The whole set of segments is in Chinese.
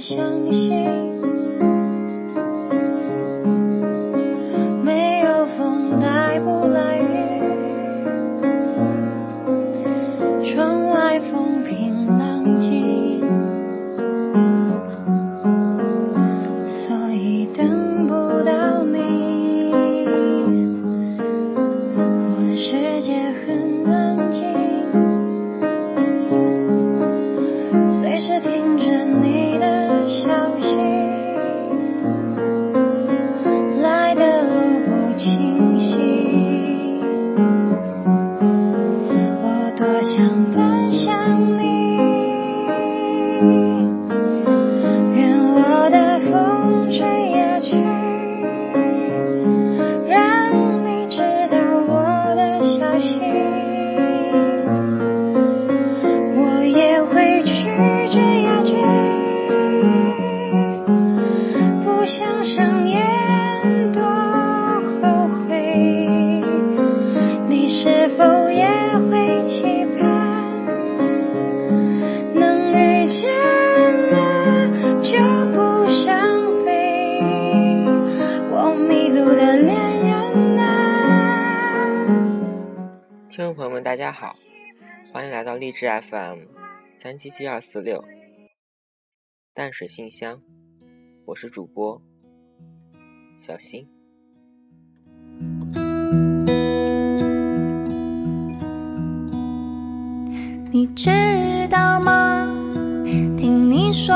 相信。想奔听众朋友们，大家好，欢迎来到励志 FM 三七七二四六淡水信箱，我是主播小新。你知道吗？听你说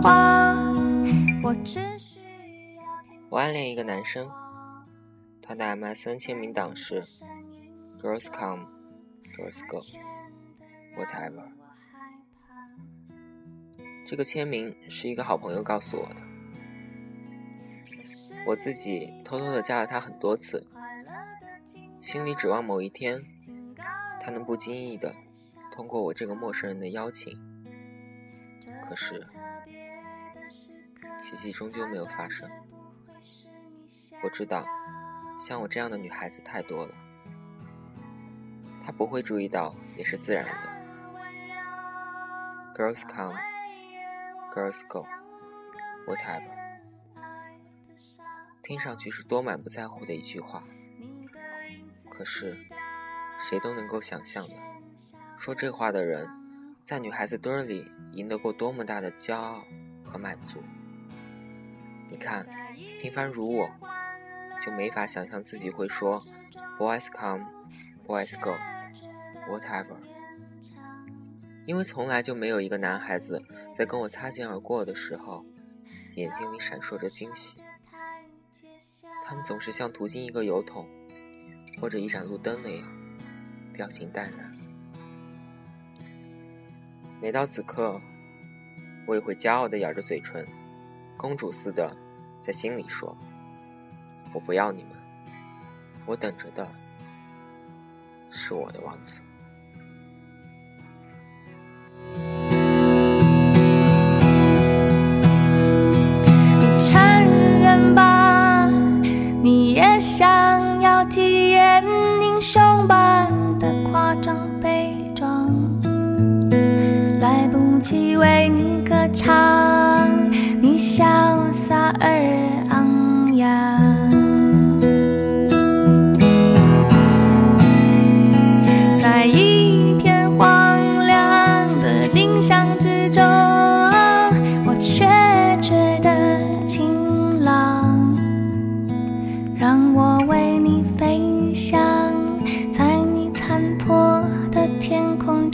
话，我只需要听我暗恋一个男生，他的 MSN 签名档是 Girls Come, Girls Go, Whatever。这个签名是一个好朋友告诉我的，我自己偷偷的加了他很多次，心里指望某一天，他能不经意的通过我这个陌生人的邀请。可是，奇迹终究没有发生。我知道，像我这样的女孩子太多了，她不会注意到也是自然的。Girls come, girls go, whatever。听上去是多满不在乎的一句话，可是谁都能够想象的，说这话的人，在女孩子堆里赢得过多么大的骄傲和满足。你看，平凡如我，就没法想象自己会说 “boys come, boys go, whatever”，因为从来就没有一个男孩子在跟我擦肩而过的时候，眼睛里闪烁着惊喜。他们总是像途经一个油桶或者一盏路灯那样，表情淡然。每到此刻，我也会骄傲地咬着嘴唇，公主似的在心里说：“我不要你们，我等着的是我的王子。”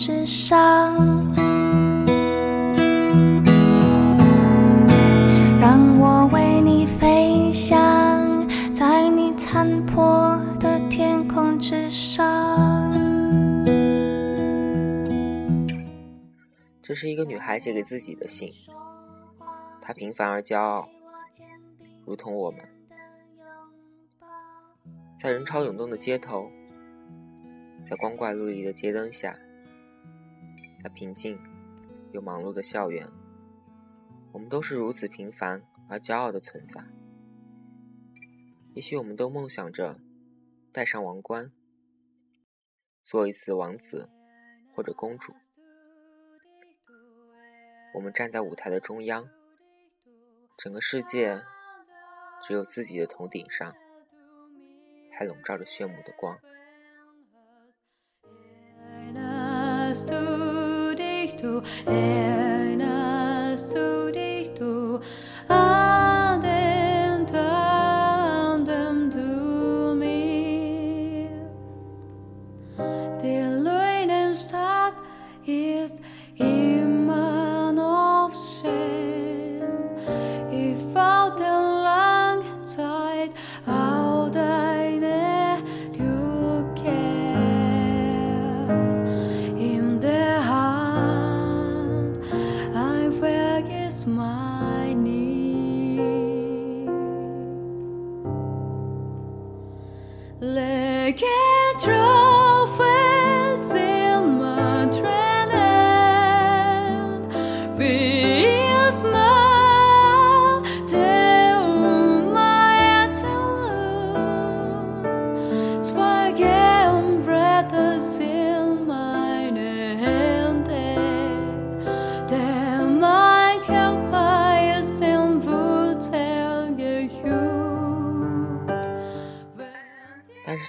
之上。让我为你飞翔，在你残破的天空之上。这是一个女孩写给自己的信，她平凡而骄傲，如同我们，在人潮涌动的街头，在光怪陆离的街灯下，平静又忙碌的校园，我们都是如此平凡而骄傲的存在。也许我们都梦想着戴上王冠，做一次王子或者公主。我们站在舞台的中央，整个世界只有自己的头顶上还笼罩着炫目的光。to. 但是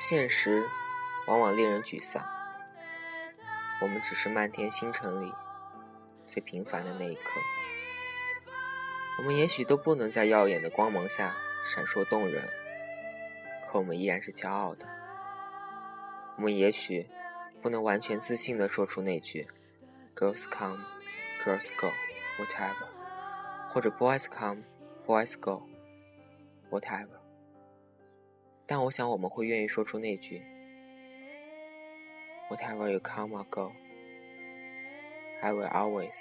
现实往往令人沮丧，我们只是漫天星辰里最平凡的那一颗。我们也许都不能在耀眼的光芒下闪烁动人，可我们依然是骄傲的。我们也许不能完全自信地说出那句 “Girls come, girls go, whatever”，或者 “Boys come, boys go, whatever”。但我想我们会愿意说出那句 “Whatever you come or go, I will always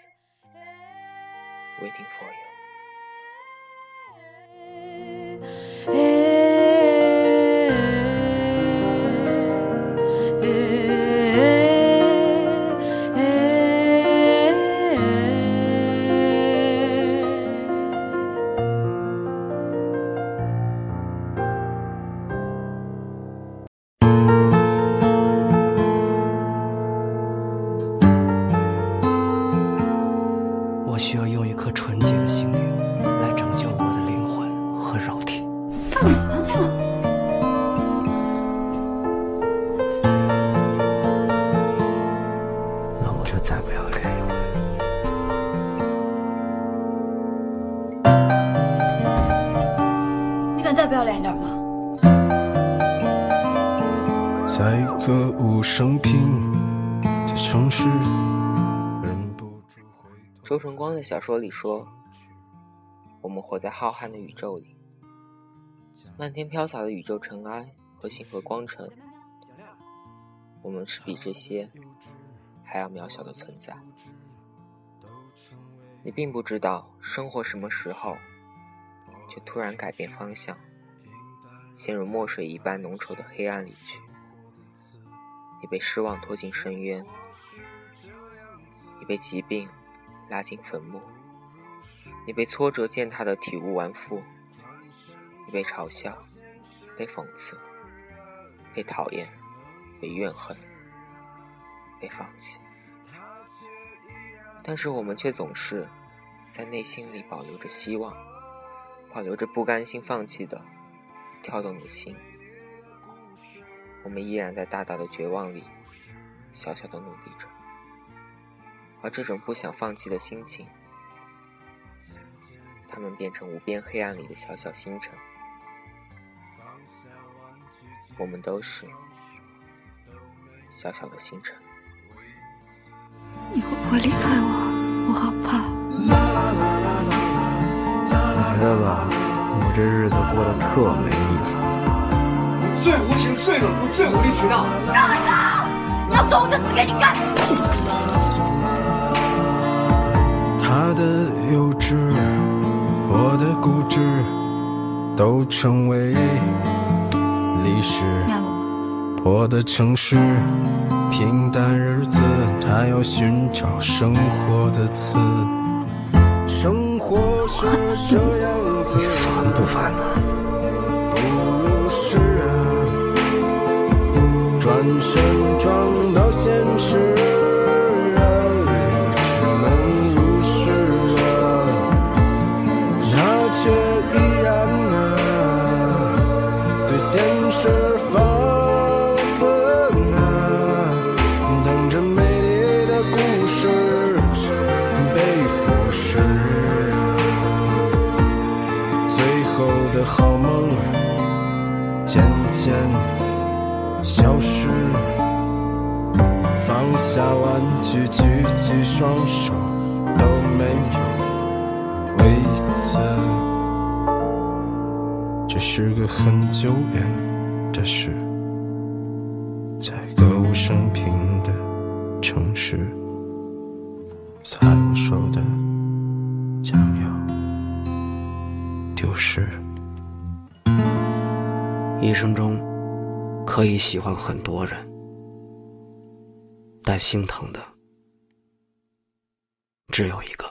waiting for you”。周崇光的小说里说：“我们活在浩瀚的宇宙里，漫天飘洒的宇宙尘埃和星河光尘，我们是比这些还要渺小的存在。你并不知道生活什么时候就突然改变方向，陷入墨水一般浓稠的黑暗里去。”你被失望拖进深渊，被疾病拉进坟墓，你被挫折践踏的体无完肤，你被嘲笑、被讽刺、被讨厌、被怨恨、被放弃，但是我们却总是在内心里保留着希望，保留着不甘心放弃的跳动的心。我们依然在大大的绝望里，小小的努力着，而这种不想放弃的心情，他们变成无边黑暗里的小小星辰。我们都是小小的星辰。你会不会离开我？我好怕。你觉得吧，我这日子过得特没意思。最无情、最冷酷、最无理取闹。让开！你要走我就死给你看。他的幼稚，我的固执，都成为历史。我的城市，平淡日子，他要寻找生活的刺。生活是这样子。你烦不烦呢？转身撞到现实，是放肆啊，等着美丽的故事被腐蚀啊，最后的好梦渐渐消失。放下玩具，举起双手都没有位子。这是个很久远。的事，在歌舞升平的城市，在我手的将要丢失。一生中可以喜欢很多人。但心疼的只有一个。